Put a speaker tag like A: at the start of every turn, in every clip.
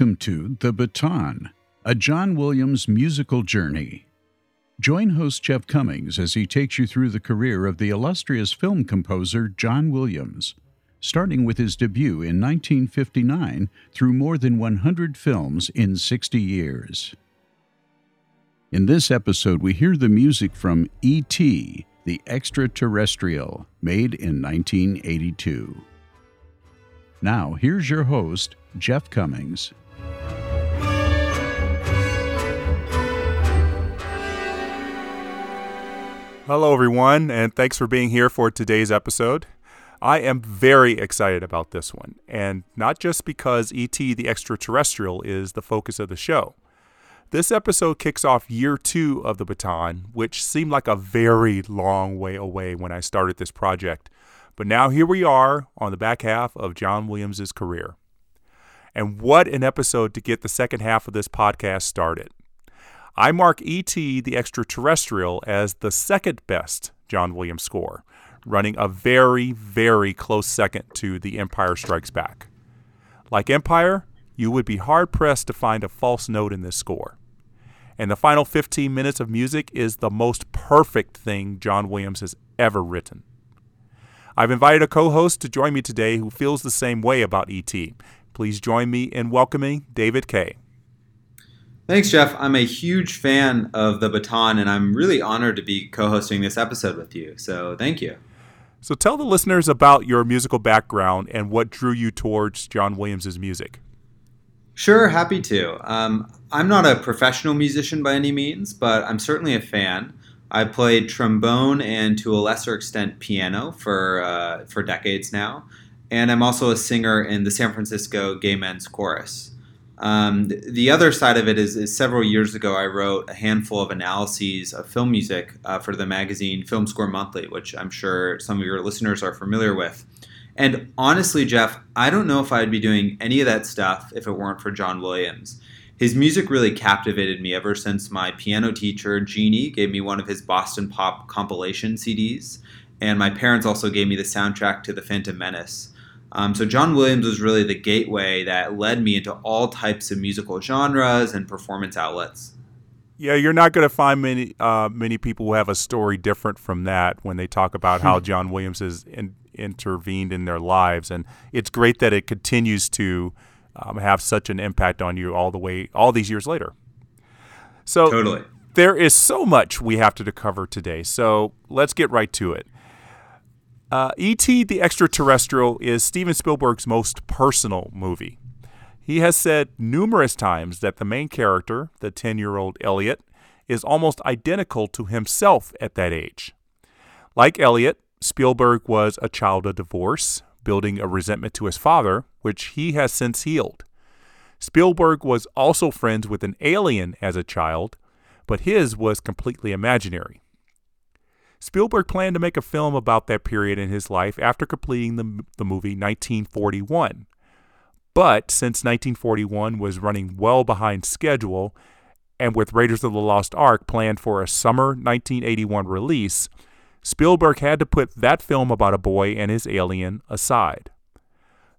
A: Welcome to The Baton, a John Williams musical journey. Join host Jeff Commings as he takes you through the career of the illustrious film composer John Williams, starting with his debut in 1959 through more than 100 films in 60 years. In this episode, we hear the music from E.T., the Extraterrestrial, made in 1982. Now, here's your host, Jeff Commings.
B: Hello, everyone, and thanks for being here for today's episode. I am very excited about this one, and not just because E.T. the Extraterrestrial is the focus of the show. This episode kicks off year two of the baton, which seemed like a very long way away when I started this project. But now here we are on the back half of John Williams' career. And what an episode to get the second half of this podcast started. I mark E.T. the Extraterrestrial as the second best John Williams score, running a very, very close second to The Empire Strikes Back. Like Empire, you would be hard pressed to find a false note in this score. And the final 15 minutes of music is the most perfect thing John Williams has ever written. I've invited a co host to join me today who feels the same way about E.T. Please join me in welcoming David Kay.
C: Thanks, Jeff. I'm a huge fan of The Baton, and I'm really honored to be co hosting this episode with you. So thank you.
B: So tell the listeners about your musical background and what drew you towards John Williams' music.
C: Sure, happy to. Um, I'm not a professional musician by any means, but I'm certainly a fan. I played trombone and to a lesser extent piano for uh, for decades now, and I'm also a singer in the San Francisco Gay Men's Chorus. Um, the other side of it is, is, several years ago, I wrote a handful of analyses of film music uh, for the magazine Film Score Monthly, which I'm sure some of your listeners are familiar with. And honestly, Jeff, I don't know if I'd be doing any of that stuff if it weren't for John Williams. His music really captivated me ever since my piano teacher, Jeannie, gave me one of his Boston Pop compilation CDs. And my parents also gave me the soundtrack to The Phantom Menace. Um, so John Williams was really the gateway that led me into all types of musical genres and performance outlets.
B: Yeah, you're not going to find many uh, many people who have a story different from that when they talk about how John Williams has in, intervened in their lives, and it's great that it continues to um, have such an impact on you all the way all these years later. So
C: totally,
B: there is so much we have to cover today. So let's get right to it. Uh, E.T. the Extraterrestrial is Steven Spielberg's most personal movie. He has said numerous times that the main character, the 10 year old Elliot, is almost identical to himself at that age. Like Elliot, Spielberg was a child of divorce, building a resentment to his father, which he has since healed. Spielberg was also friends with an alien as a child, but his was completely imaginary. Spielberg planned to make a film about that period in his life after completing the, the movie 1941. But since 1941 was running well behind schedule, and with Raiders of the Lost Ark planned for a summer 1981 release, Spielberg had to put that film about a boy and his alien aside.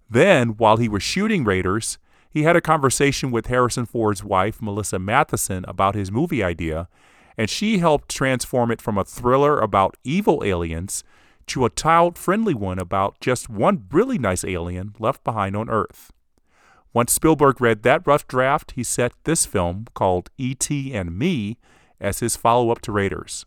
B: Then, while he was shooting Raiders, he had a conversation with Harrison Ford's wife, Melissa Mathison, about his movie idea and she helped transform it from a thriller about evil aliens to a child friendly one about just one really nice alien left behind on Earth. Once Spielberg read that rough draft, he set this film, called E.T. and Me, as his follow up to Raiders.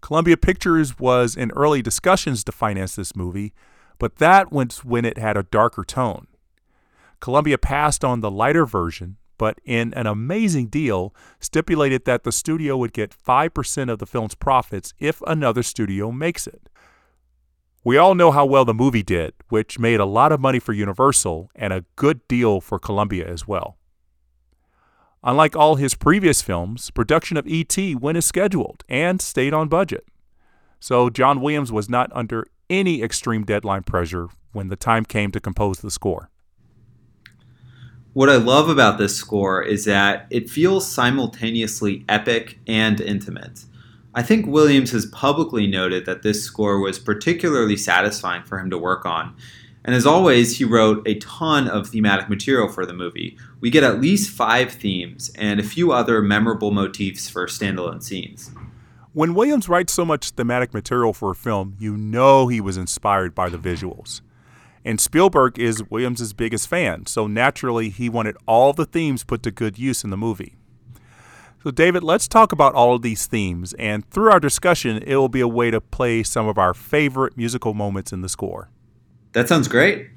B: Columbia Pictures was in early discussions to finance this movie, but that was when it had a darker tone. Columbia passed on the lighter version, but in an amazing deal, stipulated that the studio would get 5% of the film's profits if another studio makes it. We all know how well the movie did, which made a lot of money for Universal and a good deal for Columbia as well. Unlike all his previous films, production of E.T. went as scheduled and stayed on budget. So John Williams was not under any extreme deadline pressure when the time came to compose the score
C: what I love about this score is that it feels simultaneously epic and intimate. I think Williams has publicly noted that this score was particularly satisfying for him to work on. And as always, he wrote a ton of thematic material for the movie. We get at least five themes and a few other memorable motifs for standalone scenes.
B: When Williams writes so much thematic material for a film, you know he was inspired by the visuals. And Spielberg is Williams' biggest fan, so naturally he wanted all the themes put to good use in the movie. So, David, let's talk about all of these themes, and through our discussion, it will be a way to play some of our favorite musical moments in the score.
C: That sounds great.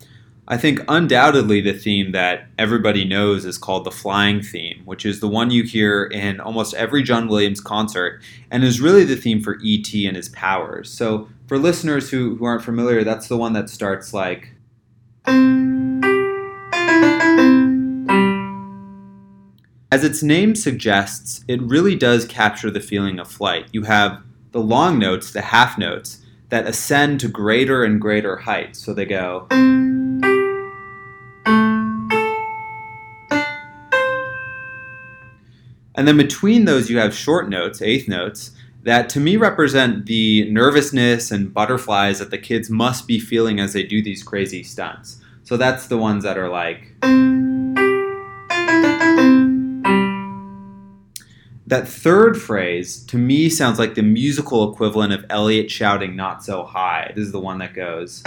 C: I think undoubtedly the theme that everybody knows is called the flying theme, which is the one you hear in almost every John Williams concert and is really the theme for E.T. and his powers. So, for listeners who, who aren't familiar, that's the one that starts like. As its name suggests, it really does capture the feeling of flight. You have the long notes, the half notes, that ascend to greater and greater heights. So they go. And then between those, you have short notes, eighth notes, that to me represent the nervousness and butterflies that the kids must be feeling as they do these crazy stunts. So that's the ones that are like. That third phrase to me sounds like the musical equivalent of Elliot shouting not so high. This is the one that goes.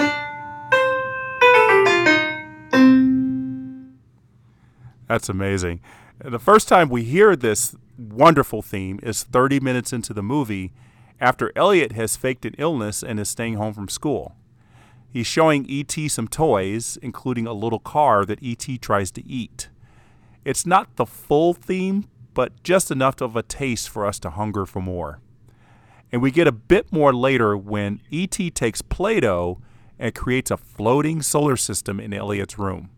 B: That's amazing. The first time we hear this wonderful theme is 30 minutes into the movie after Elliot has faked an illness and is staying home from school. He's showing E.T. some toys, including a little car that E.T. tries to eat. It's not the full theme, but just enough of a taste for us to hunger for more. And we get a bit more later when E.T. takes Play Doh and creates a floating solar system in Elliot's room.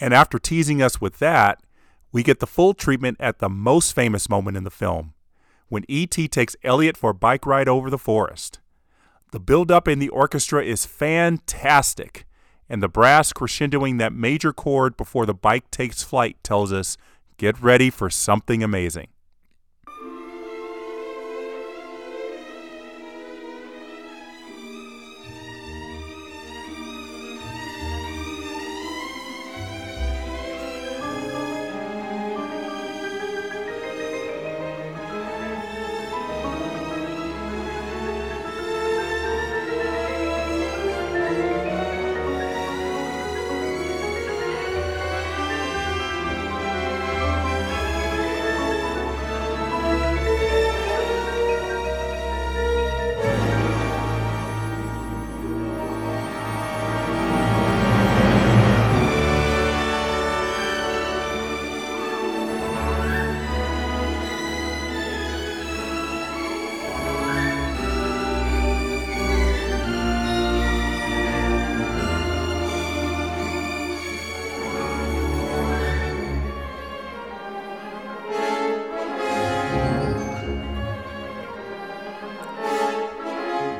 B: And after teasing us with that, we get the full treatment at the most famous moment in the film when E.T. takes Elliot for a bike ride over the forest. The build up in the orchestra is fantastic, and the brass crescendoing that major chord before the bike takes flight tells us get ready for something amazing.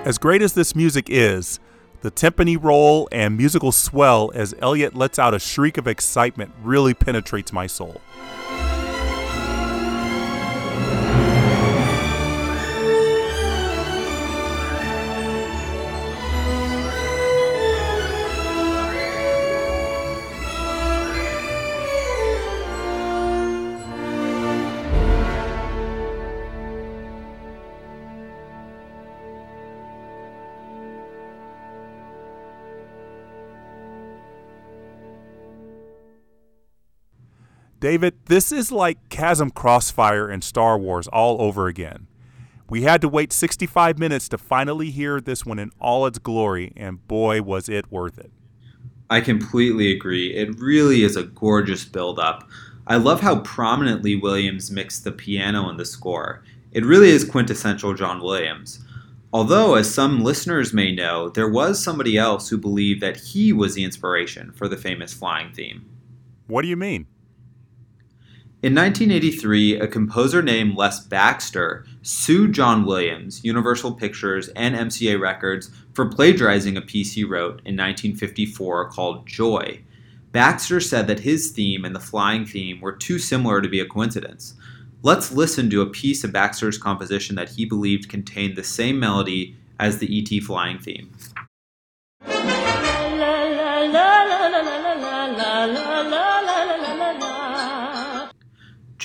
B: As great as this music is, the timpani roll and musical swell as Elliot lets out a shriek of excitement really penetrates my soul. David, this is like Chasm Crossfire in Star Wars all over again. We had to wait 65 minutes to finally hear this one in all its glory, and boy, was it worth it.
C: I completely agree. It really is a gorgeous build up. I love how prominently Williams mixed the piano in the score. It really is quintessential John Williams. Although, as some listeners may know, there was somebody else who believed that he was the inspiration for the famous flying theme.
B: What do you mean?
C: In 1983, a composer named Les Baxter sued John Williams, Universal Pictures, and MCA Records for plagiarizing a piece he wrote in 1954 called Joy. Baxter said that his theme and the flying theme were too similar to be a coincidence. Let's listen to a piece of Baxter's composition that he believed contained the same melody as the ET flying theme.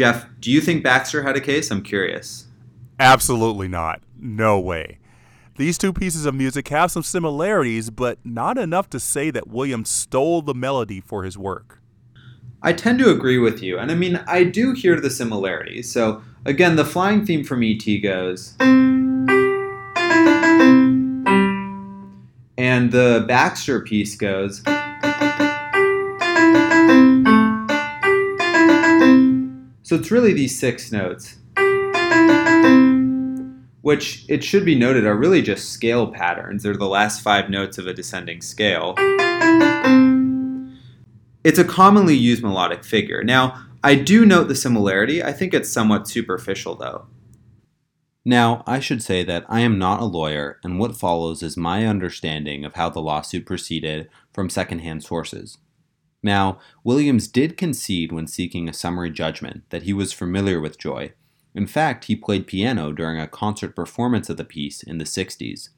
C: Jeff, do you think Baxter had a case? I'm curious.
B: Absolutely not. No way. These two pieces of music have some similarities, but not enough to say that Williams stole the melody for his work.
C: I tend to agree with you, and I mean, I do hear the similarities. So, again, the flying theme from ET goes. And the Baxter piece goes. So it's really these six notes, which it should be noted are really just scale patterns. They're the last five notes of a descending scale. It's a commonly used melodic figure. Now, I do note the similarity. I think it's somewhat superficial, though. Now, I should say that I am not a lawyer, and what follows is my understanding of how the lawsuit proceeded from secondhand sources. Now, Williams did concede when seeking a summary judgment that he was familiar with Joy. In fact, he played piano during a concert performance of the piece in the 60s.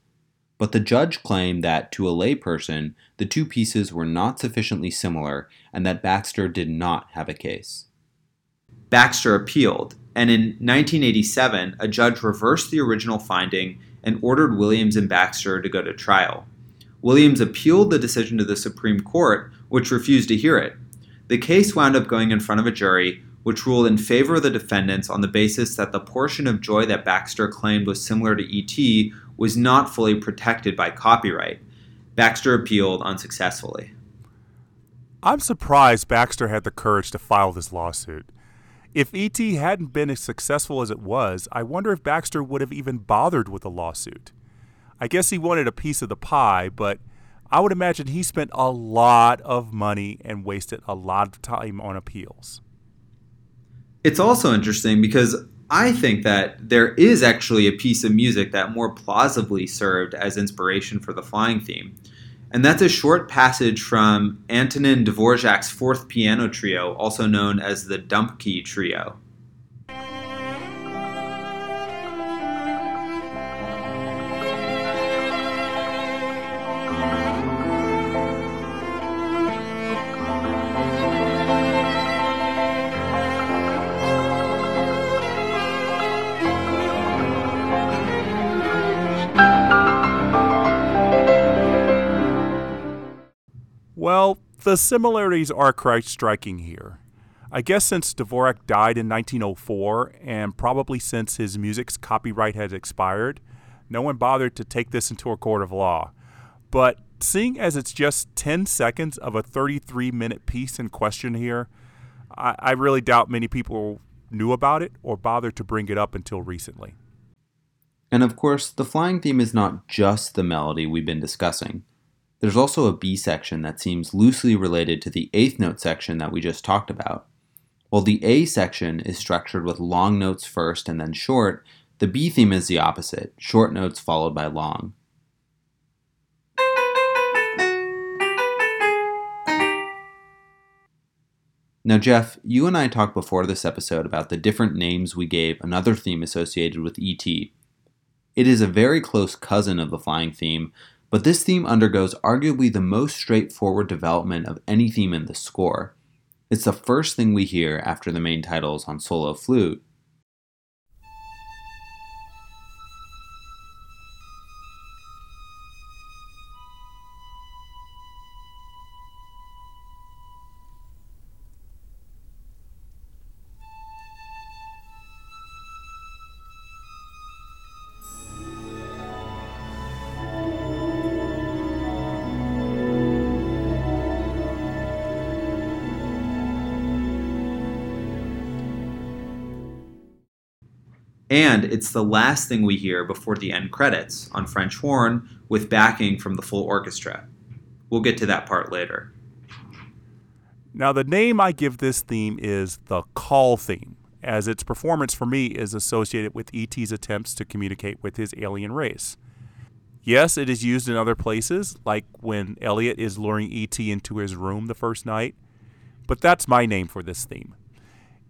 C: But the judge claimed that, to a layperson, the two pieces were not sufficiently similar and that Baxter did not have a case. Baxter appealed, and in 1987, a judge reversed the original finding and ordered Williams and Baxter to go to trial. Williams appealed the decision to the Supreme Court, which refused to hear it. The case wound up going in front of a jury, which ruled in favor of the defendants on the basis that the portion of joy that Baxter claimed was similar to E.T. was not fully protected by copyright. Baxter appealed unsuccessfully.
B: I'm surprised Baxter had the courage to file this lawsuit. If E.T. hadn't been as successful as it was, I wonder if Baxter would have even bothered with a lawsuit. I guess he wanted a piece of the pie, but I would imagine he spent a lot of money and wasted a lot of time on appeals.
C: It's also interesting because I think that there is actually a piece of music that more plausibly served as inspiration for the flying theme. And that's a short passage from Antonin Dvorak's fourth piano trio, also known as the Dumky Trio.
B: The similarities are quite striking here. I guess since Dvorak died in 1904, and probably since his music's copyright had expired, no one bothered to take this into a court of law. But seeing as it's just 10 seconds of a 33 minute piece in question here, I, I really doubt many people knew about it or bothered to bring it up until recently.
C: And of course, the flying theme is not just the melody we've been discussing. There's also a B section that seems loosely related to the eighth note section that we just talked about. While the A section is structured with long notes first and then short, the B theme is the opposite short notes followed by long. Now, Jeff, you and I talked before this episode about the different names we gave another theme associated with ET. It is a very close cousin of the flying theme, but this theme undergoes arguably the most straightforward development of any theme in the score. It's the first thing we hear after the main titles on solo flute. And it's the last thing we hear before the end credits on French horn with backing from the full orchestra. We'll get to that part later.
B: Now, the name I give this theme is the call theme, as its performance for me is associated with E.T.'s attempts to communicate with his alien race. Yes, it is used in other places, like when Elliot is luring E.T. into his room the first night, but that's my name for this theme.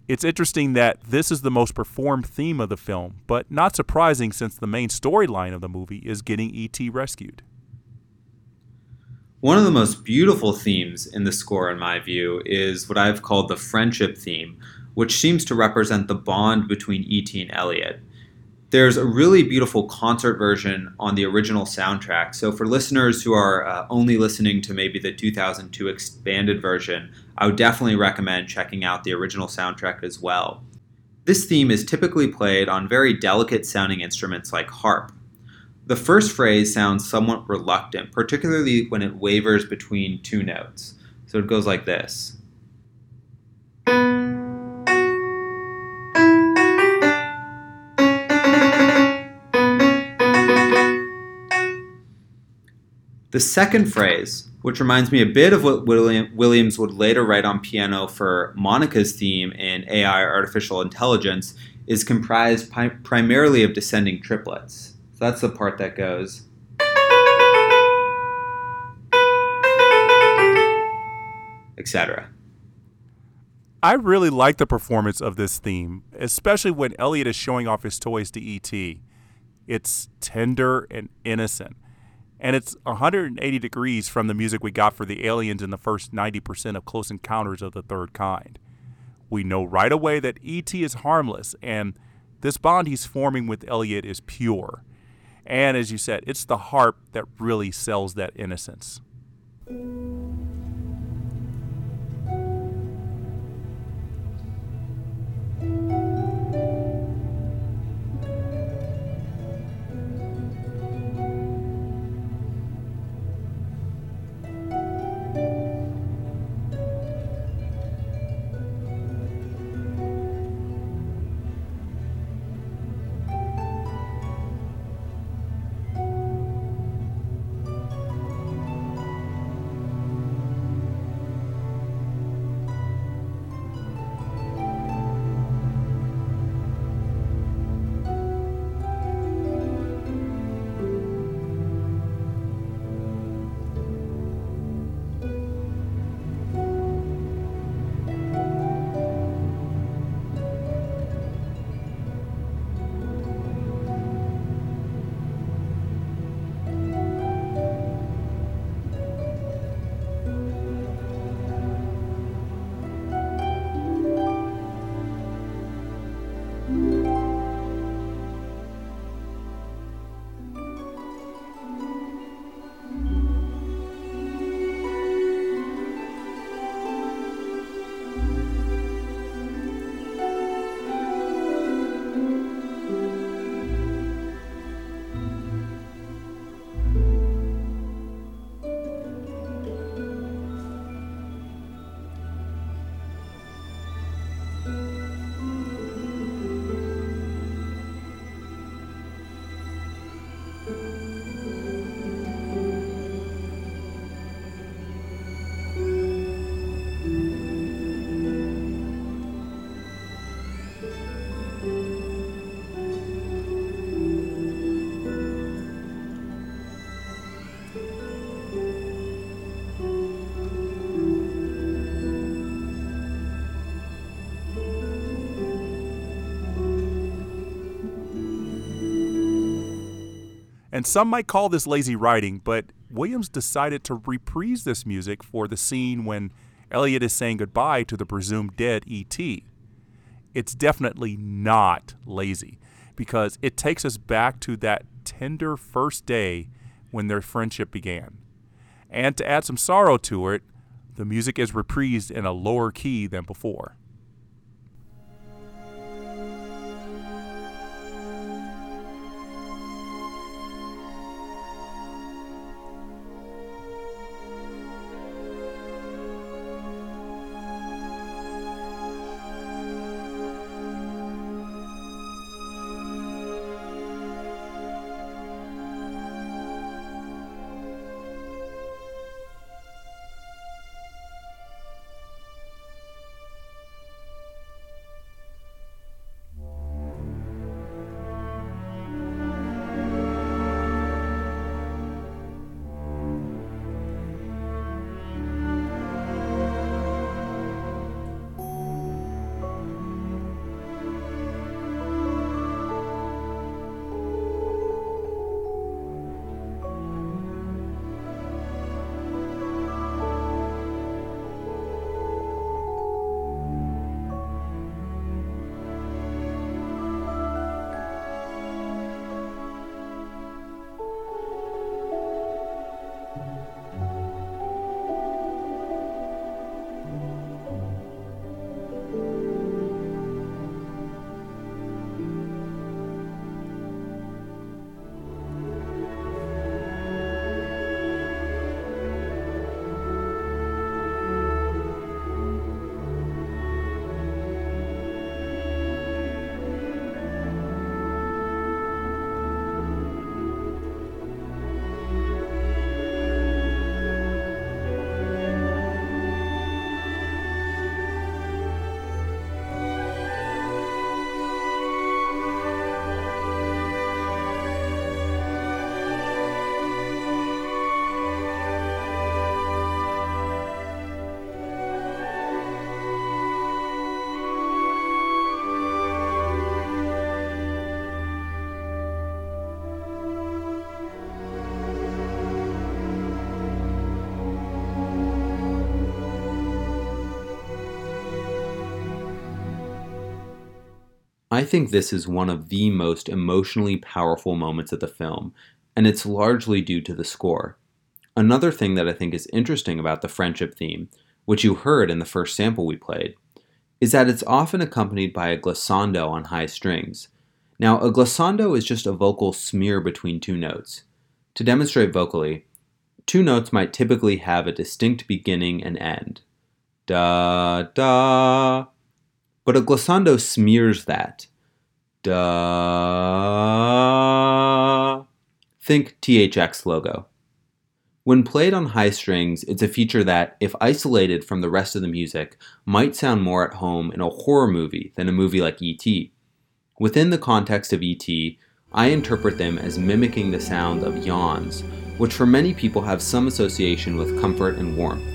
B: It's interesting that this is the most performed theme of the film, but not surprising since the main storyline of the movie is getting E.T. rescued.
C: One of the most beautiful themes in the score, in my view, is what I've called the friendship theme, which seems to represent the bond between E.T. and Elliot. There's a really beautiful concert version on the original soundtrack. So, for listeners who are uh, only listening to maybe the 2002 expanded version, I would definitely recommend checking out the original soundtrack as well. This theme is typically played on very delicate sounding instruments like harp, the first phrase sounds somewhat reluctant, particularly when it wavers between two notes. So it goes like this. The second phrase, which reminds me a bit of what William, Williams would later write on piano for Monica's theme in AI Artificial Intelligence, is comprised pi- primarily of descending triplets So that's the part that goes. Etc.
B: I really like the performance of this theme, especially when Elliot is showing off his toys to E.T. It's tender and innocent. And it's 180 degrees from the music we got for the aliens in the first 90% of Close Encounters of the Third Kind. We know right away that E.T. is harmless, and this bond he's forming with Elliot is pure. And as you said, it's the harp that really sells that innocence. And some might call this lazy writing, but Williams decided to reprise this music for the scene when Elliot is saying goodbye to the presumed dead E.T. It's definitely not lazy because it takes us back to that tender first day when their friendship began. And to add some sorrow to it, the music is reprised in a lower key than before.
D: I think this is one of the most emotionally powerful moments of the film, and it's largely due to the score. Another thing that I think is interesting about the friendship theme, which you heard in the first sample we played, is that it's often accompanied by a glissando on high strings. Now, a glissando is just a vocal smear between two notes. To demonstrate vocally, two notes might typically have a distinct beginning and end. Da, da. But a glissando smears that. Da. Think THX logo. When played on high strings, it's a feature that, if isolated from the rest of the music, might sound more at home in a horror movie than a movie like E.T. Within the context of E.T., I interpret them as mimicking the sound of yawns, which for many people have some association with comfort and warmth.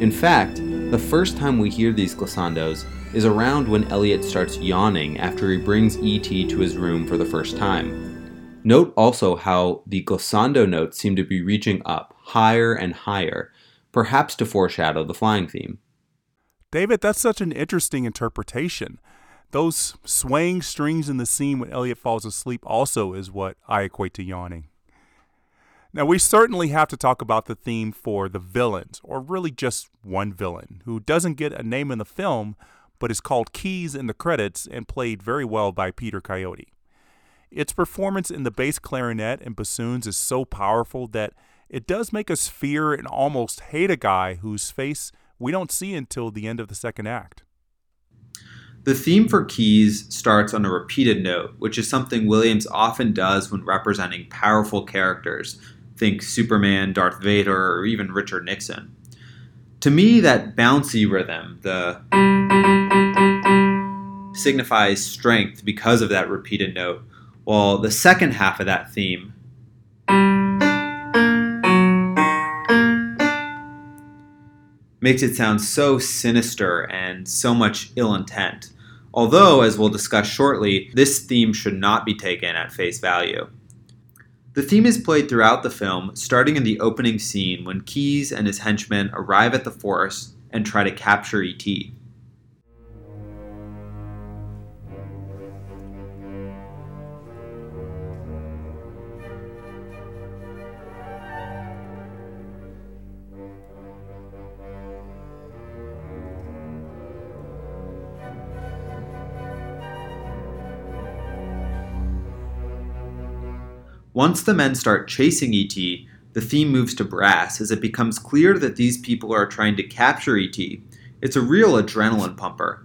D: In fact, the first time we hear these glissandos is around when Elliot starts yawning after he brings E.T. to his room for the first time. Note also how the glissando notes seem to be reaching up higher and higher, perhaps to foreshadow the flying theme.
B: David, that's such an interesting interpretation. Those swaying strings in the scene when Elliot falls asleep also is what I equate to yawning. Now, we certainly have to talk about the theme for the villains, or really just one villain, who doesn't get a name in the film, but is called Keys in the credits and played very well by Peter Coyote. Its performance in the bass clarinet and bassoons is so powerful that it does make us fear and almost hate a guy whose face we don't see until the end of the second act.
D: The theme for keys starts on a repeated note, which is something Williams often does when representing powerful characters. Think Superman, Darth Vader, or even Richard Nixon. To me, that bouncy rhythm, the signifies strength because of that repeated note, while the second half of that theme makes it sound so sinister and so much ill intent. Although, as we'll discuss shortly, this theme should not be taken at face value. The theme is played throughout the film, starting in the opening scene when Keys and his henchmen arrive at the forest and try to capture E.T. Once the men start chasing ET, the theme moves to brass as it becomes clear that these people are trying to capture ET. It's a real adrenaline pumper.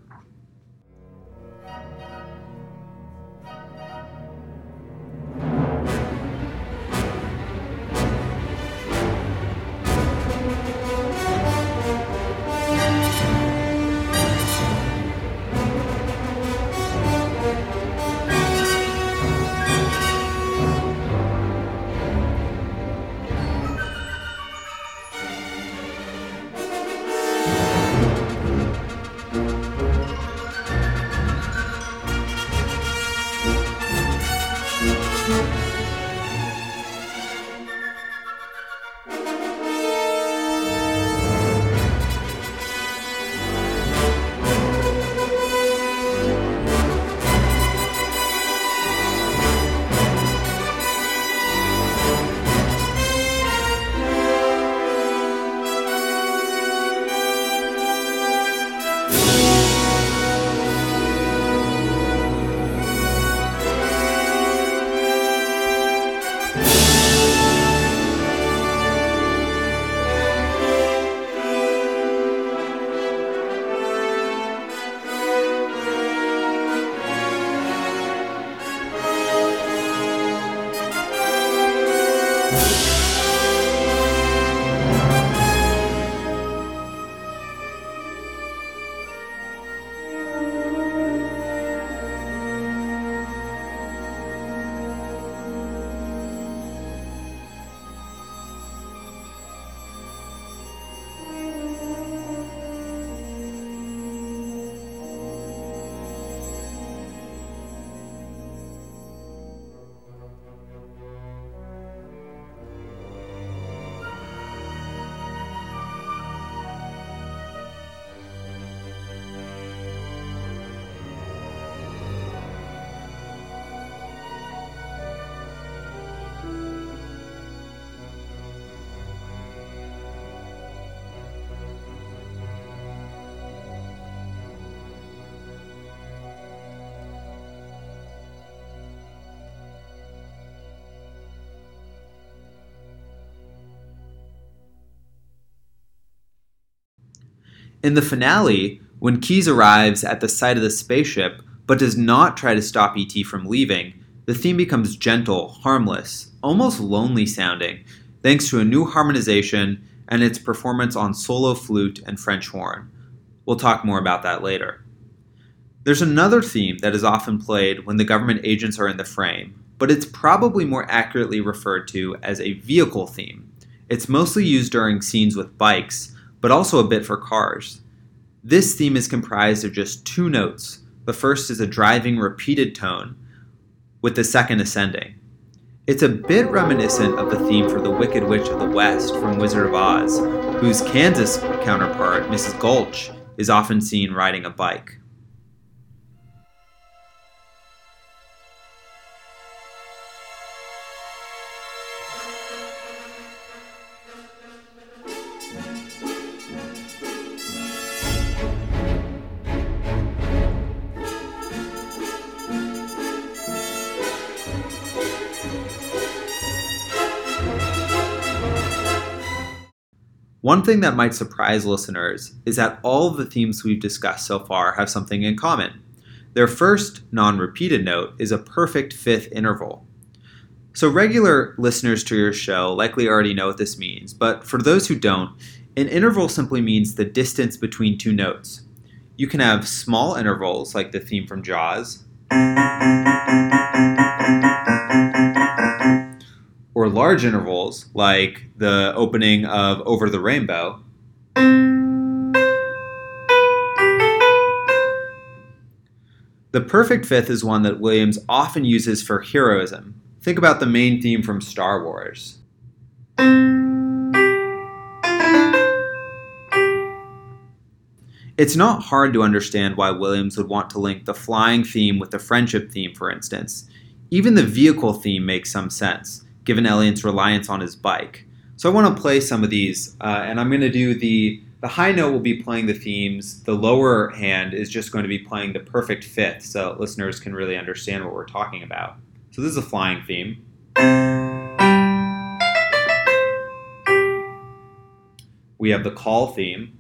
C: In the finale, when Keys arrives at the site of the spaceship but does not try to stop ET from leaving, the theme becomes gentle, harmless, almost lonely sounding, thanks to a new harmonization and its performance on solo flute and French horn. We'll talk more about that later. There's another theme that is often played when the government agents are in the frame, but it's probably more accurately referred to as a vehicle theme. It's mostly used during scenes with bikes, but also a bit for cars. This theme is comprised of just two notes. The first is a driving repeated tone, with the second ascending. It's a bit reminiscent of the theme for the Wicked Witch of the West from Wizard of Oz, whose Kansas counterpart, Mrs. Gulch, is often seen riding a bike. One thing that might surprise listeners is that all of the themes we've discussed so far have something in common. Their first non repeated note is a perfect fifth interval. So, regular listeners to your show likely already know what this means, but for those who don't, an interval simply means the distance between two notes. You can have small intervals, like the theme from Jaws, or large intervals like the opening of Over the Rainbow. The perfect fifth is one that Williams often uses for heroism. Think about the main theme from Star Wars. It's not hard to understand why Williams would want to link the flying theme with the friendship theme, for instance. Even the vehicle theme makes some sense given Elliot's reliance on his bike. So I want to play some of these, uh, and I'm going to do the the high note will be playing the themes. The lower hand is just going to be playing the perfect fifth, so listeners can really understand what we're talking about. So this is a flying theme. We have the call theme.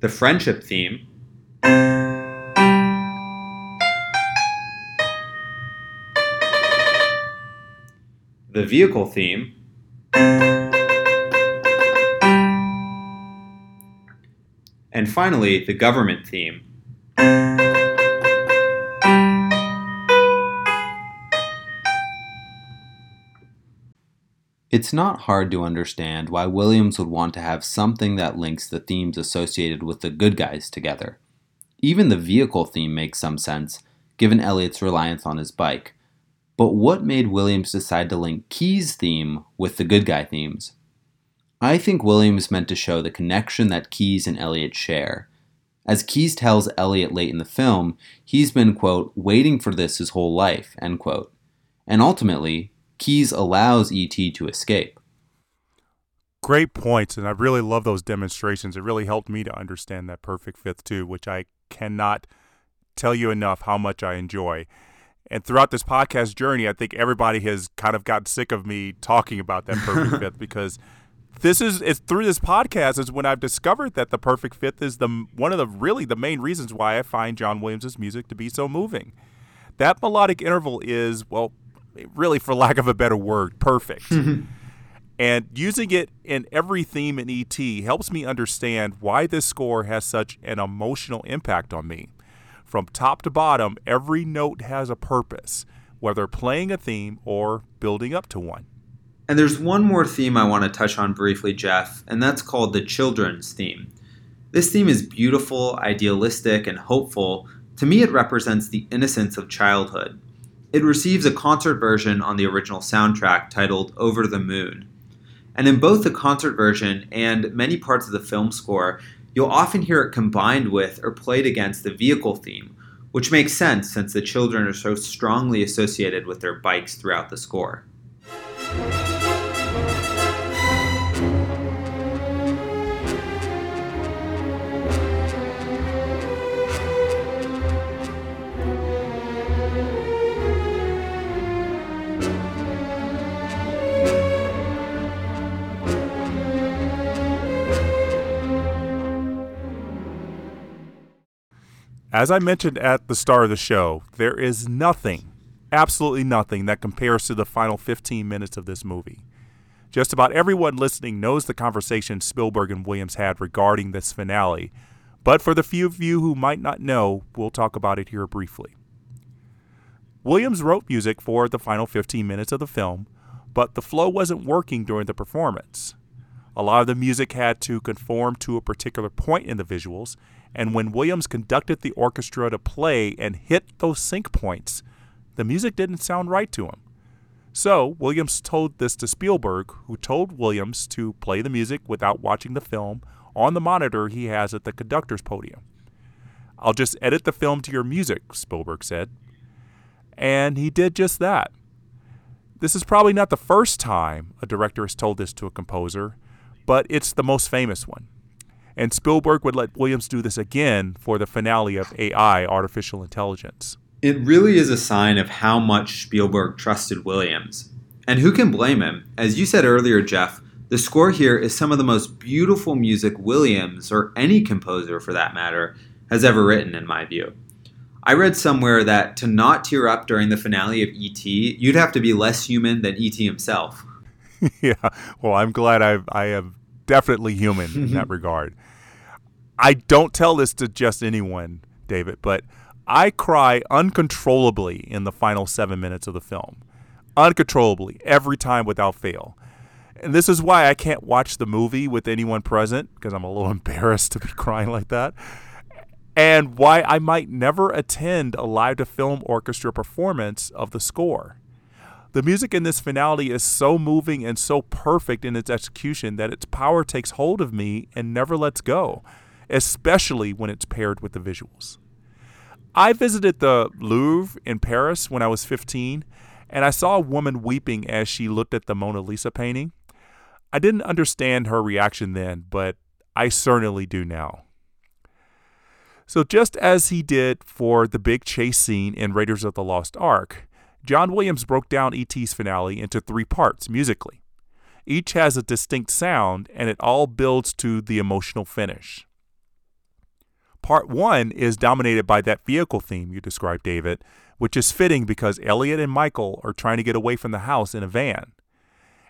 C: The friendship theme. The vehicle theme, and finally the government theme. It's not hard to understand why Williams would want to have something that links the themes associated with the good guys together. Even the vehicle theme makes some sense, given Elliott's reliance on his bike. But what made Williams decide to link Keys' theme with the good guy themes? I think Williams meant to show the connection that Keys and Elliott share. As Keys tells Elliott late in the film, he's been, quote, waiting for this his whole life, end quote. And ultimately, Keys allows E.T. to escape.
B: Great points, and I really love those demonstrations. It really helped me to understand that perfect fifth, too, which I cannot tell you enough how much I enjoy. And throughout this podcast journey, I think everybody has kind of gotten sick of me talking about that perfect fifth because this is it's through this podcast is when I've discovered that the perfect fifth is the one of the really the main reasons why I find John Williams' music to be so moving. That melodic interval is well, really for lack of a better word, perfect. and using it in every theme in ET helps me understand why this score has such an emotional impact on me. From top to bottom, every note has a purpose, whether playing a theme or building up to one.
C: And there's one more theme I want to touch on briefly, Jeff, and that's called the children's theme. This theme is beautiful, idealistic, and hopeful. To me, it represents the innocence of childhood. It receives a concert version on the original soundtrack titled Over the Moon. And in both the concert version and many parts of the film score, you'll often hear it combined with or played against the vehicle theme, which makes sense since the children are so strongly associated with their bikes throughout the score.
B: As I mentioned at the start of the show, there is nothing, absolutely nothing, that compares to the final 15 minutes of this movie. Just about everyone listening knows the conversation Spielberg and Williams had regarding this finale, but for the few of you who might not know, we'll talk about it here briefly. Williams wrote music for the final 15 minutes of the film, but the flow wasn't working during the performance. A lot of the music had to conform to a particular point in the visuals, and when Williams conducted the orchestra to play and hit those sync points, the music didn't sound right to him. So, Williams told this to Spielberg, who told Williams to play the music without watching the film on the monitor he has at the conductor's podium. I'll just edit the film to your music, Spielberg said. And he did just that. This is probably not the first time a director has told this to a composer, but it's the most famous one. And Spielberg would let Williams do this again for the finale of AI, Artificial Intelligence.
C: It really is a sign of how much Spielberg trusted Williams. And who can blame him? As you said earlier, Jeff, the score here is some of the most beautiful music Williams, or any composer for that matter, has ever written, in my view. I read somewhere that to not tear up during the finale of E.T., you'd have to be less human than E.T. himself.
B: yeah, well, I'm glad I've, I am definitely human in that regard. I don't tell this to just anyone, David, but I cry uncontrollably in the final seven minutes of the film. Uncontrollably, every time without fail. And this is why I can't watch the movie with anyone present, because I'm a little embarrassed to be crying like that. And why I might never attend a live to film orchestra performance of the score. The music in this finale is so moving and so perfect in its execution that its power takes hold of me and never lets go, especially when it's paired with the visuals. I visited the Louvre in Paris when I was 15, and I saw a woman weeping as she looked at the Mona Lisa painting. I didn't understand her reaction then, but I certainly do now. So, just as he did for the big chase scene in Raiders of the Lost Ark, John Williams broke down E.T.'s finale into three parts musically. Each has a distinct sound, and it all builds to the emotional finish. Part one is dominated by that vehicle theme you described, David, which is fitting because Elliott and Michael are trying to get away from the house in a van.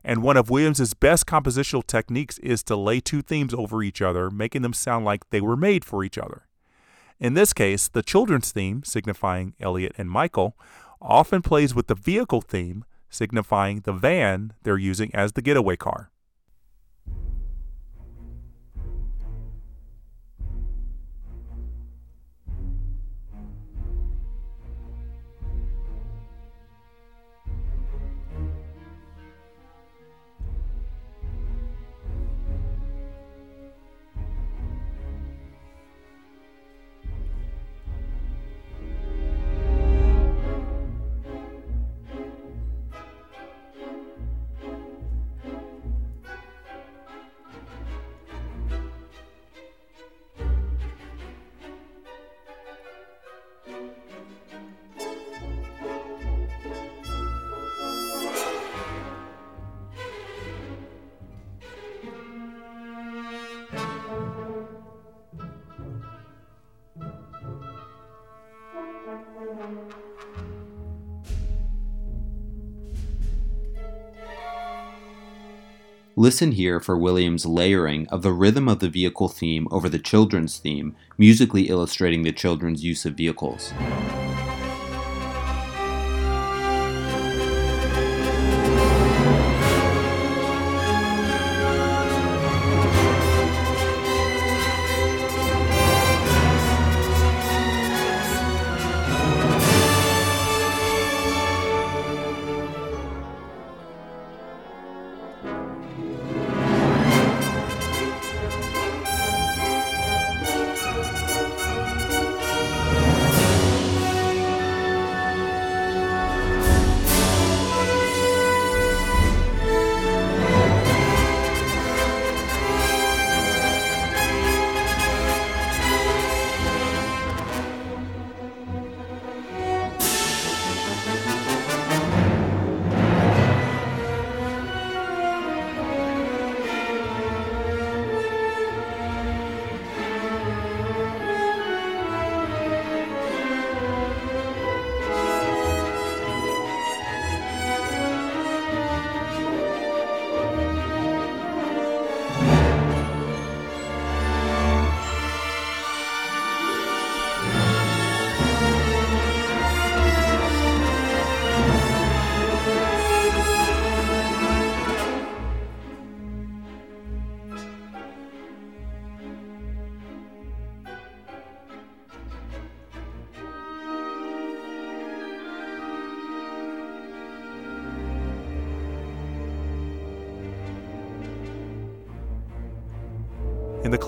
B: And one of Williams's best compositional techniques is to lay two themes over each other, making them sound like they were made for each other. In this case, the children's theme, signifying Elliott and Michael, often plays with the vehicle theme, signifying the van they're using as the getaway car.
C: Listen here for Williams' layering of the rhythm of the vehicle theme over the children's theme, musically illustrating the children's use of vehicles.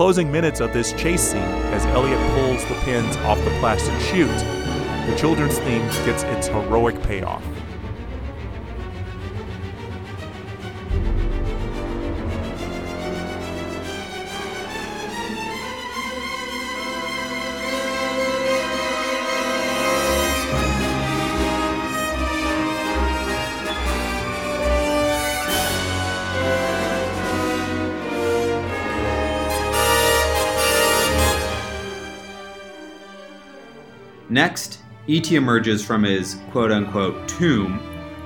B: Closing minutes of this chase scene, as Elliott pulls the pins off the plastic chute, the children's theme gets its heroic payoff.
C: Next, E.T. emerges from his quote unquote tomb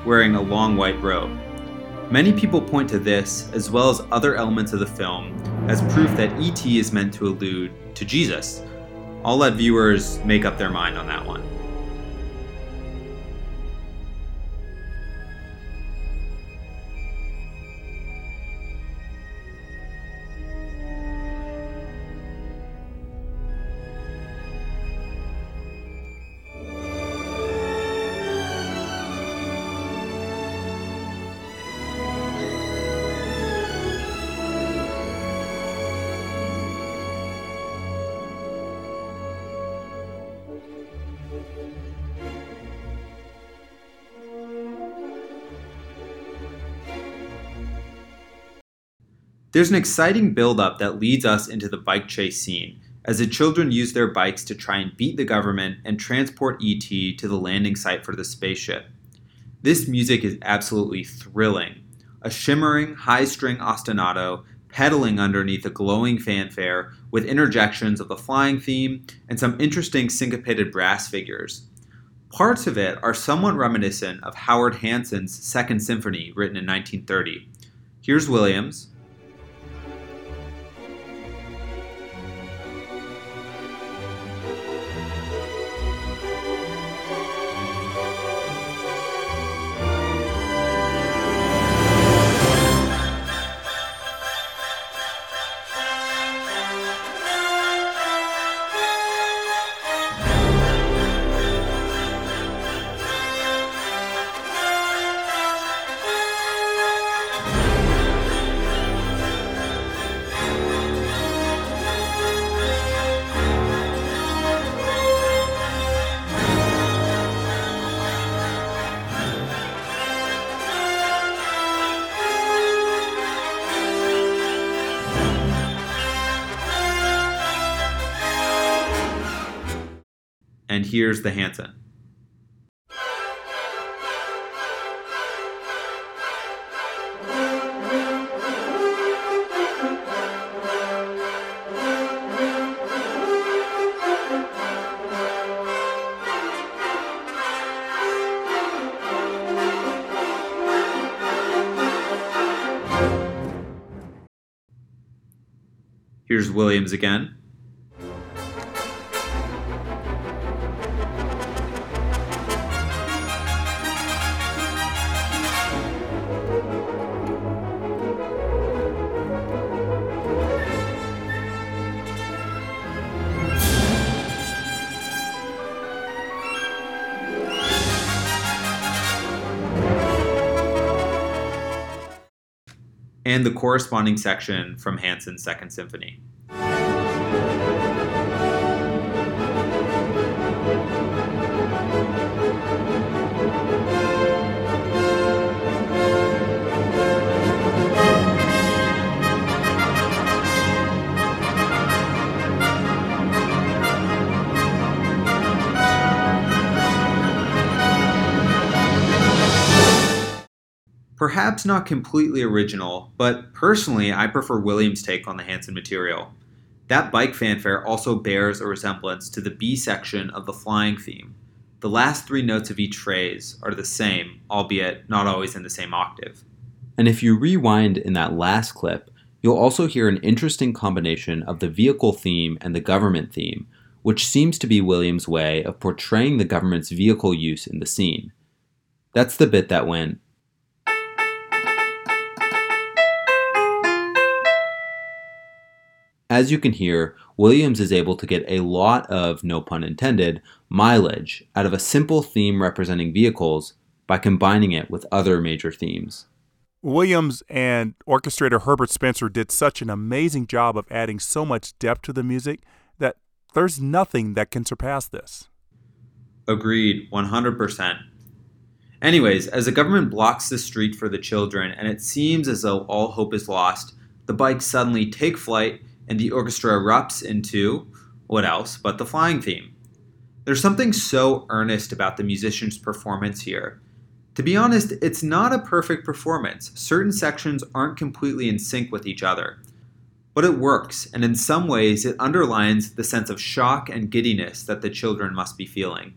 C: wearing a long white robe. Many people point to this, as well as other elements of the film, as proof that E.T. is meant to allude to Jesus. I'll let viewers make up their mind on that one. There's an exciting build-up that leads us into the bike chase scene, as the children use their bikes to try and beat the government and transport ET to the landing site for the spaceship. This music is absolutely thrilling. A shimmering, high string ostinato pedaling underneath a glowing fanfare with interjections of the flying theme and some interesting syncopated brass figures. Parts of it are somewhat reminiscent of Howard Hanson's Second Symphony, written in 1930. Here's Williams. Here's the Hanson. Here's Williams again. And the corresponding section from Hanson's Second Symphony. Perhaps not completely original, but personally I prefer Williams' take on the Hanson material. That bike fanfare also bears a resemblance to the B section of the flying theme. The last three notes of each phrase are the same, albeit not always in the same octave. And if you rewind in that last clip, you'll also hear an interesting combination of the vehicle theme and the government theme, which seems to be Williams' way of portraying the government's vehicle use in the scene. That's the bit that went As you can hear, Williams is able to get a lot of, no pun intended, mileage out of a simple theme representing vehicles by combining it with other major themes.
B: Williams and orchestrator Herbert Spencer did such an amazing job of adding so much depth to the music that there's nothing that can surpass this.
C: Agreed, 100%. Anyways, as the government blocks the street for the children and it seems as though all hope is lost, the bikes suddenly take flight and the orchestra erupts into what else but the flying theme. There's something so earnest about the musician's performance here. To be honest, it's not a perfect performance. Certain sections aren't completely in sync with each other. But it works, and in some ways, it underlines the sense of shock and giddiness that the children must be feeling.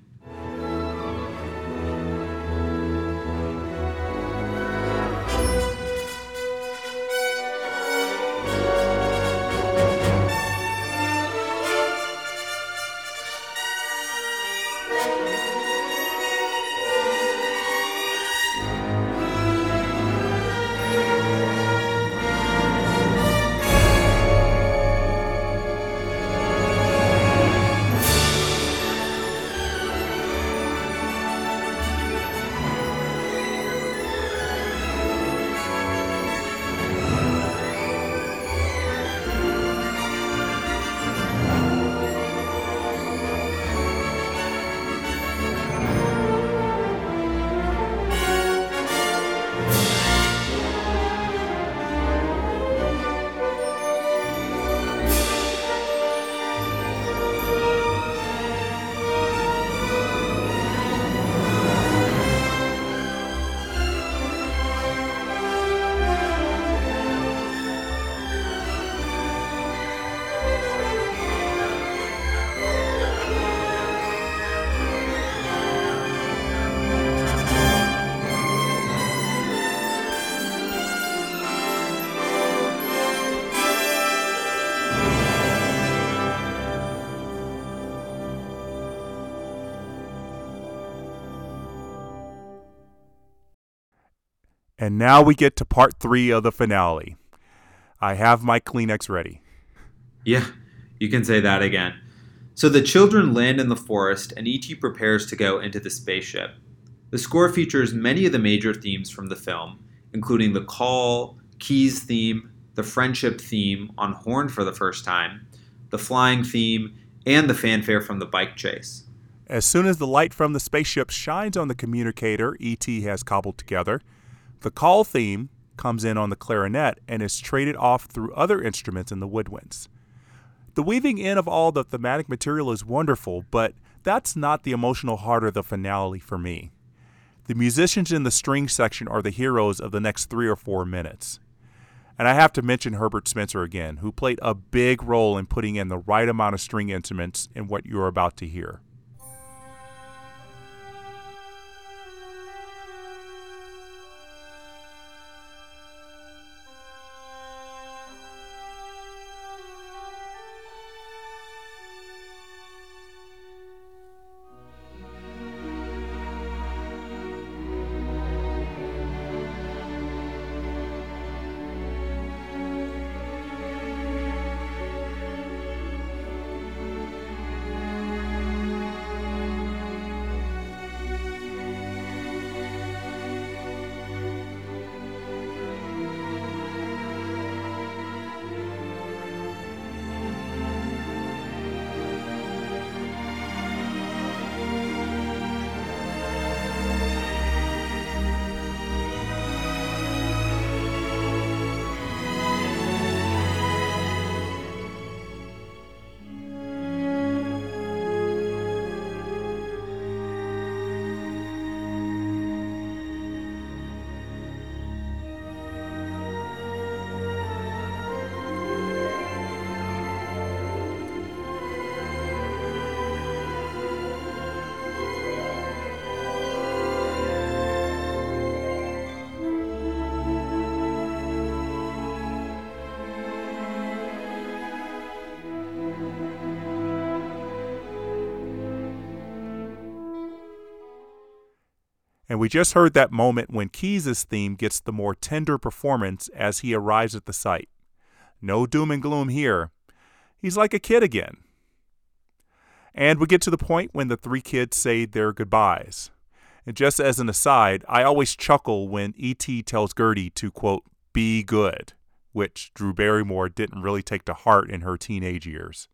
B: And now we get to part three of the finale. I have my Kleenex ready.
C: Yeah, you can say that again. So the children land in the forest, and E.T. prepares to go into the spaceship. The score features many of the major themes from the film, including the call, Keys' theme, the friendship theme on horn for the first time, the flying theme, and the fanfare from the bike chase.
B: As soon as the light from the spaceship shines on the communicator E.T. has cobbled together, the call theme comes in on the clarinet and is traded off through other instruments in the woodwinds. The weaving in of all the thematic material is wonderful, but that's not the emotional heart of the finale for me. The musicians in the string section are the heroes of the next three or four minutes. And I have to mention Herbert Spencer again, who played a big role in putting in the right amount of string instruments in what you're about to hear. And we just heard that moment when Keys' theme gets the more tender performance as he arrives at the site. No doom and gloom here. He's like a kid again. And we get to the point when the three kids say their goodbyes. And just as an aside, I always chuckle when E.T. tells Gertie to, quote, be good, which Drew Barrymore didn't really take to heart in her teenage years.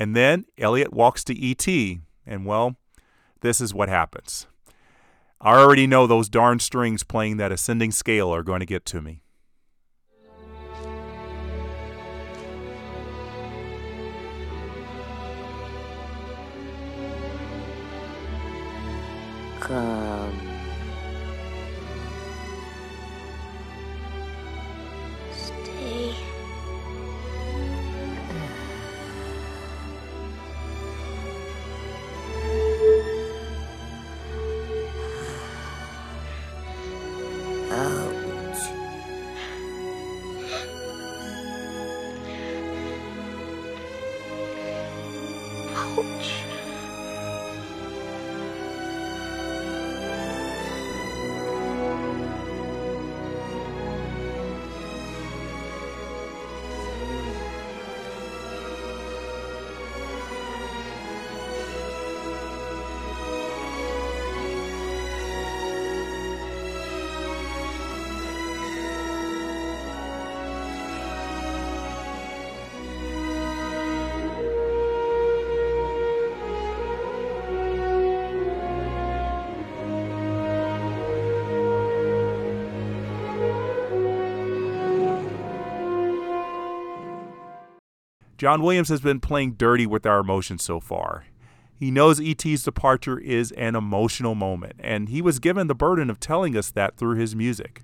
B: And then Elliott walks to E.T., and well, this is what happens. I already know those darn strings playing that ascending scale are going to get to me. John Williams has been playing dirty with our emotions so far. He knows E.T.'s departure is an emotional moment, and he was given the burden of telling us that through his music.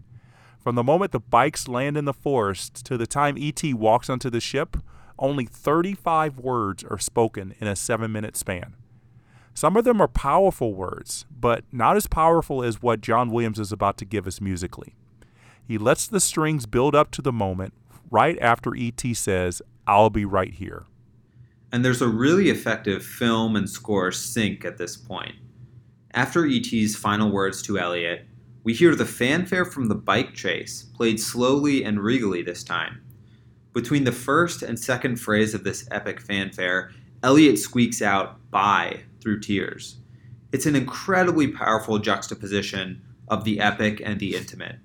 B: From the moment the bikes land in the forest to the time E.T. walks onto the ship, only 35 words are spoken in a seven minute span. Some of them are powerful words, but not as powerful as what John Williams is about to give us musically. He lets the strings build up to the moment right after E.T. says, I'll be right here.
C: And there's a really effective film and score sync at this point. After E.T.'s final words to Elliott, we hear the fanfare from the bike chase, played slowly and regally this time. Between the first and second phrase of this epic fanfare, Elliott squeaks out, bye, through tears. It's an incredibly powerful juxtaposition of the epic and the intimate.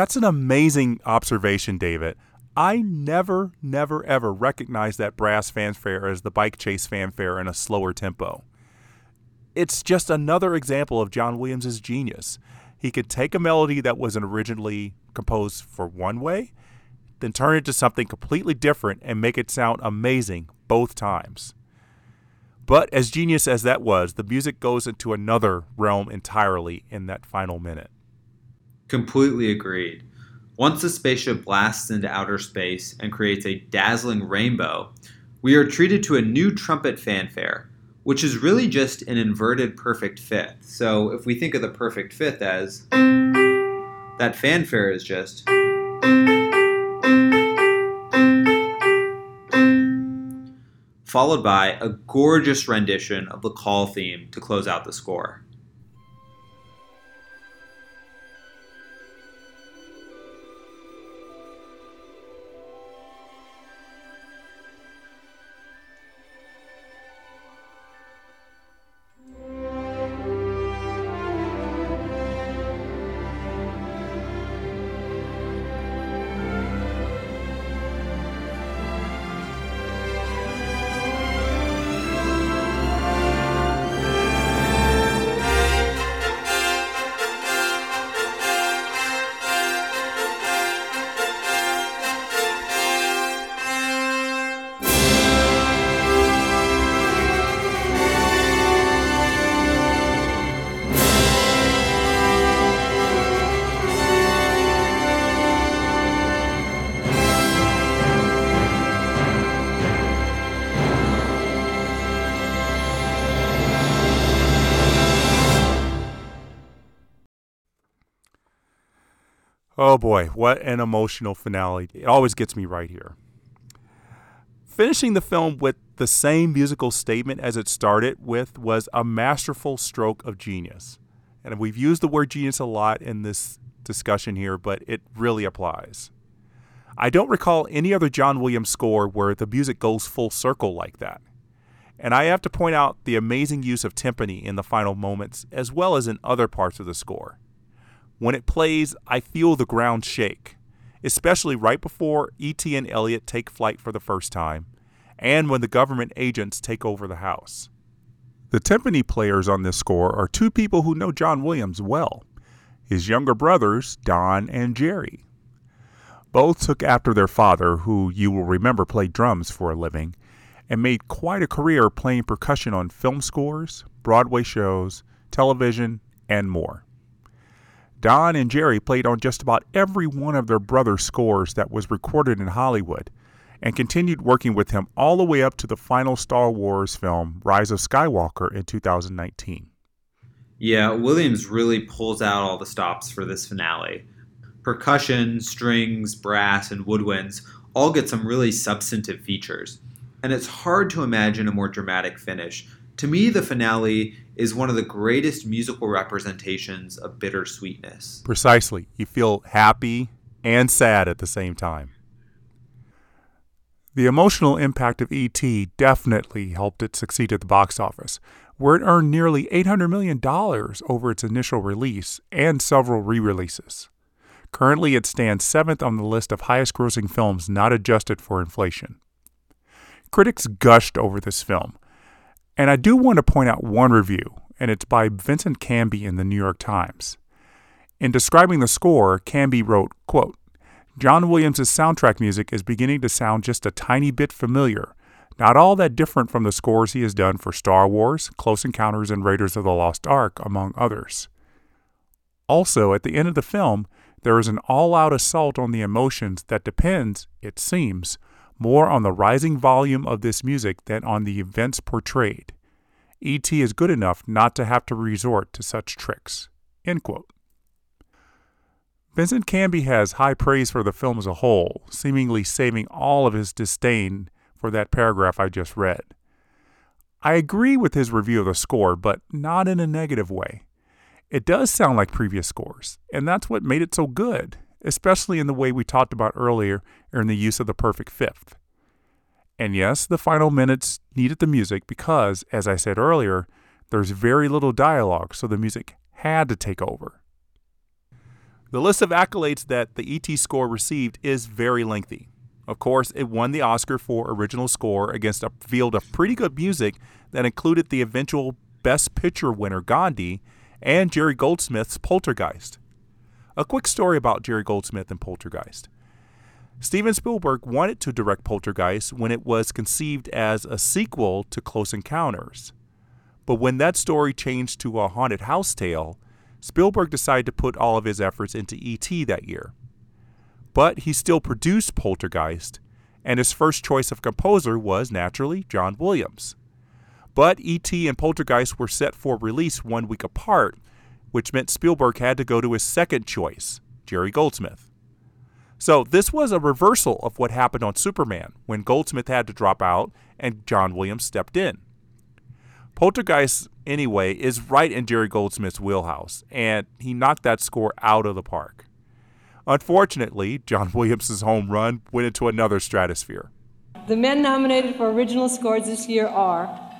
B: That's an amazing observation, David. I never, never, ever recognized that brass fanfare as the bike chase fanfare in a slower tempo. It's just another example of John Williams' genius. He could take a melody that was originally composed for one way, then turn it to something completely different and make it sound amazing both times. But as genius as that was, the music goes into another realm entirely in that final minute.
C: Completely agreed. Once the spaceship blasts into outer space and creates a dazzling rainbow, we are treated to a new trumpet fanfare, which is really just an inverted perfect fifth. So if we think of the perfect fifth as that fanfare is just followed by a gorgeous rendition of the call theme to close out the score.
B: Boy, what an emotional finale. It always gets me right here. Finishing the film with the same musical statement as it started with was a masterful stroke of genius. And we've used the word genius a lot in this discussion here, but it really applies. I don't recall any other John Williams score where the music goes full circle like that. And I have to point out the amazing use of timpani in the final moments, as well as in other parts of the score. When it plays, I feel the ground shake, especially right before E.T. and Elliott take flight for the first time, and when the government agents take over the house. The timpani players on this score are two people who know John Williams well his younger brothers, Don and Jerry. Both took after their father, who you will remember played drums for a living, and made quite a career playing percussion on film scores, Broadway shows, television, and more. Don and Jerry played on just about every one of their brother's scores that was recorded in Hollywood and continued working with him all the way up to the final Star Wars film, Rise of Skywalker, in 2019.
C: Yeah, Williams really pulls out all the stops for this finale. Percussion, strings, brass, and woodwinds all get some really substantive features. And it's hard to imagine a more dramatic finish. To me, the finale is one of the greatest musical representations of bittersweetness.
B: Precisely. You feel happy and sad at the same time. The emotional impact of E.T. definitely helped it succeed at the box office, where it earned nearly $800 million over its initial release and several re releases. Currently, it stands seventh on the list of highest grossing films not adjusted for inflation. Critics gushed over this film, and I do want to point out one review, and it's by Vincent Canby in the New York Times. In describing the score, Canby wrote, quote, John Williams' soundtrack music is beginning to sound just a tiny bit familiar, not all that different from the scores he has done for Star Wars, Close Encounters, and Raiders of the Lost Ark, among others. Also, at the end of the film, there is an all out assault on the emotions that depends, it seems, more on the rising volume of this music than on the events portrayed. E.T. is good enough not to have to resort to such tricks. Vincent Canby has high praise for the film as a whole, seemingly saving all of his disdain for that paragraph I just read. I agree with his review of the score, but not in a negative way. It does sound like previous scores, and that's what made it so good especially in the way we talked about earlier in the use of the perfect fifth. And yes, the final minutes needed the music because, as I said earlier, there's very little dialogue, so the music had to take over. The list of accolades that the ET score received is very lengthy. Of course, it won the Oscar for original score against a field of pretty good music that included the eventual Best Picture winner Gandhi and Jerry Goldsmith's Poltergeist. A quick story about Jerry Goldsmith and Poltergeist. Steven Spielberg wanted to direct Poltergeist when it was conceived as a sequel to Close Encounters. But when that story changed to a haunted house tale, Spielberg decided to put all of his efforts into E.T. that year. But he still produced Poltergeist, and his first choice of composer was naturally John Williams. But E.T. and Poltergeist were set for release one week apart, which meant Spielberg had to go to his second choice, Jerry Goldsmith. So this was a reversal of what happened on Superman when Goldsmith had to drop out and John Williams stepped in. Poltergeist, anyway, is right in Jerry Goldsmith's wheelhouse, and he knocked that score out of the park. Unfortunately, John Williams' home run went into another stratosphere.
E: The men nominated for original scores this year are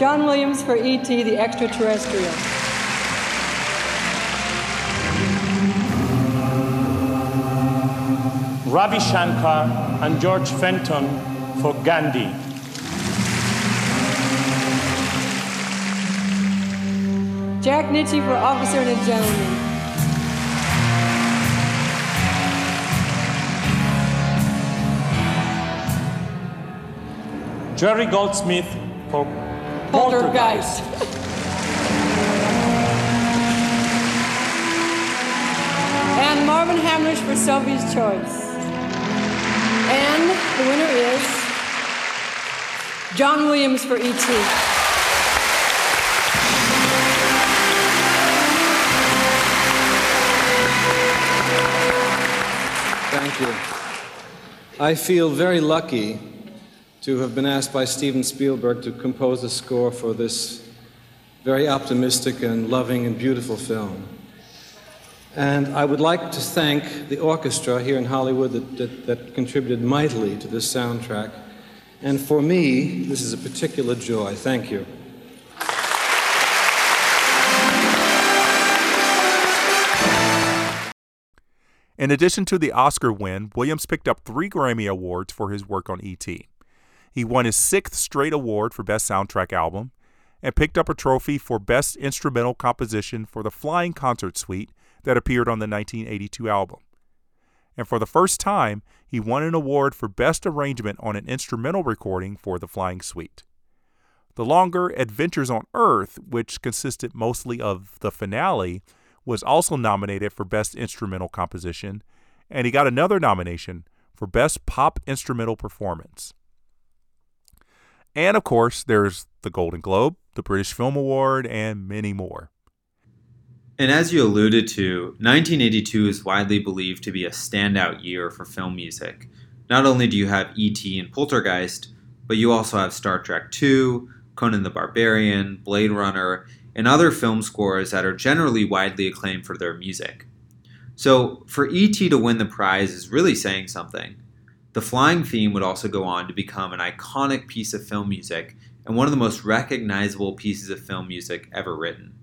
E: John Williams for E.T. the Extraterrestrial.
F: Ravi Shankar and George Fenton for Gandhi.
E: Jack Nitzsche for Officer and a Gentleman.
F: Jerry Goldsmith for
E: Poltergeist. and Marvin Hamlisch for Sophie's Choice. And the winner is John Williams for E.T.
G: Thank you. I feel very lucky to have been asked by Steven Spielberg to compose the score for this very optimistic and loving and beautiful film. And I would like to thank the orchestra here in Hollywood that, that, that contributed mightily to this soundtrack. And for me, this is a particular joy. Thank you.
B: In addition to the Oscar win, Williams picked up three Grammy Awards for his work on E.T. He won his sixth straight award for Best Soundtrack Album and picked up a trophy for Best Instrumental Composition for the Flying Concert Suite that appeared on the 1982 album. And for the first time, he won an award for Best Arrangement on an instrumental recording for the Flying Suite. The longer Adventures on Earth, which consisted mostly of the finale, was also nominated for Best Instrumental Composition, and he got another nomination for Best Pop Instrumental Performance. And of course, there's the Golden Globe, the British Film Award, and many more.
C: And as you alluded to, 1982 is widely believed to be a standout year for film music. Not only do you have E.T. and Poltergeist, but you also have Star Trek II, Conan the Barbarian, Blade Runner, and other film scores that are generally widely acclaimed for their music. So, for E.T. to win the prize is really saying something. The flying theme would also go on to become an iconic piece of film music and one of the most recognizable pieces of film music ever written.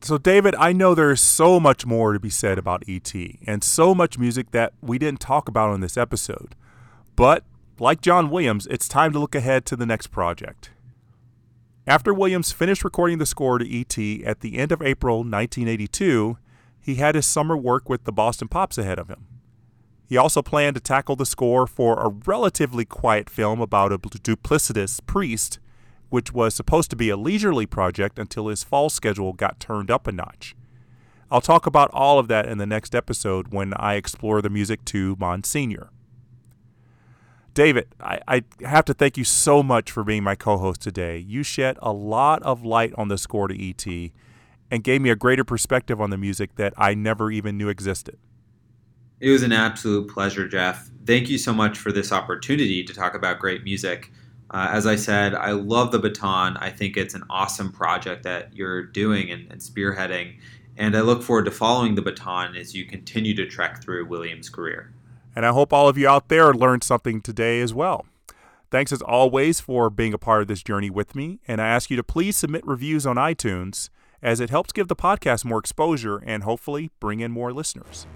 B: So, David, I know there's so much more to be said about E.T. and so much music that we didn't talk about on this episode. But, like John Williams, it's time to look ahead to the next project. After Williams finished recording the score to E.T. at the end of April 1982, he had his summer work with the Boston Pops ahead of him. He also planned to tackle the score for a relatively quiet film about a duplicitous priest, which was supposed to be a leisurely project until his fall schedule got turned up a notch. I'll talk about all of that in the next episode when I explore the music to Monsignor. David, I, I have to thank you so much for being my co host today. You shed a lot of light on the score to E.T. and gave me a greater perspective on the music that I never even knew existed.
C: It was an absolute pleasure, Jeff. Thank you so much for this opportunity to talk about great music. Uh, as I said, I love the baton. I think it's an awesome project that you're doing and, and spearheading. And I look forward to following the baton as you continue to trek through Williams' career.
B: And I hope all of you out there learned something today as well. Thanks as always for being a part of this journey with me, and I ask you to please submit reviews on iTunes as it helps give the podcast more exposure and hopefully bring in more listeners.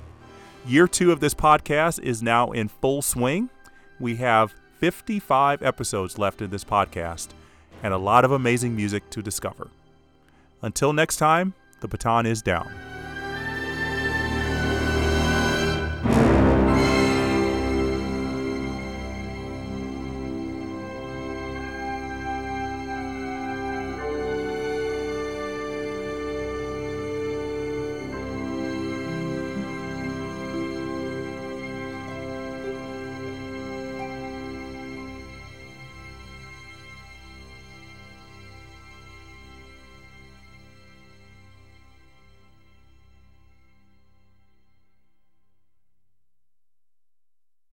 B: Year two of this podcast is now in full swing. We have 55 episodes left in this podcast and a lot of amazing music to discover. Until next time, the baton is down.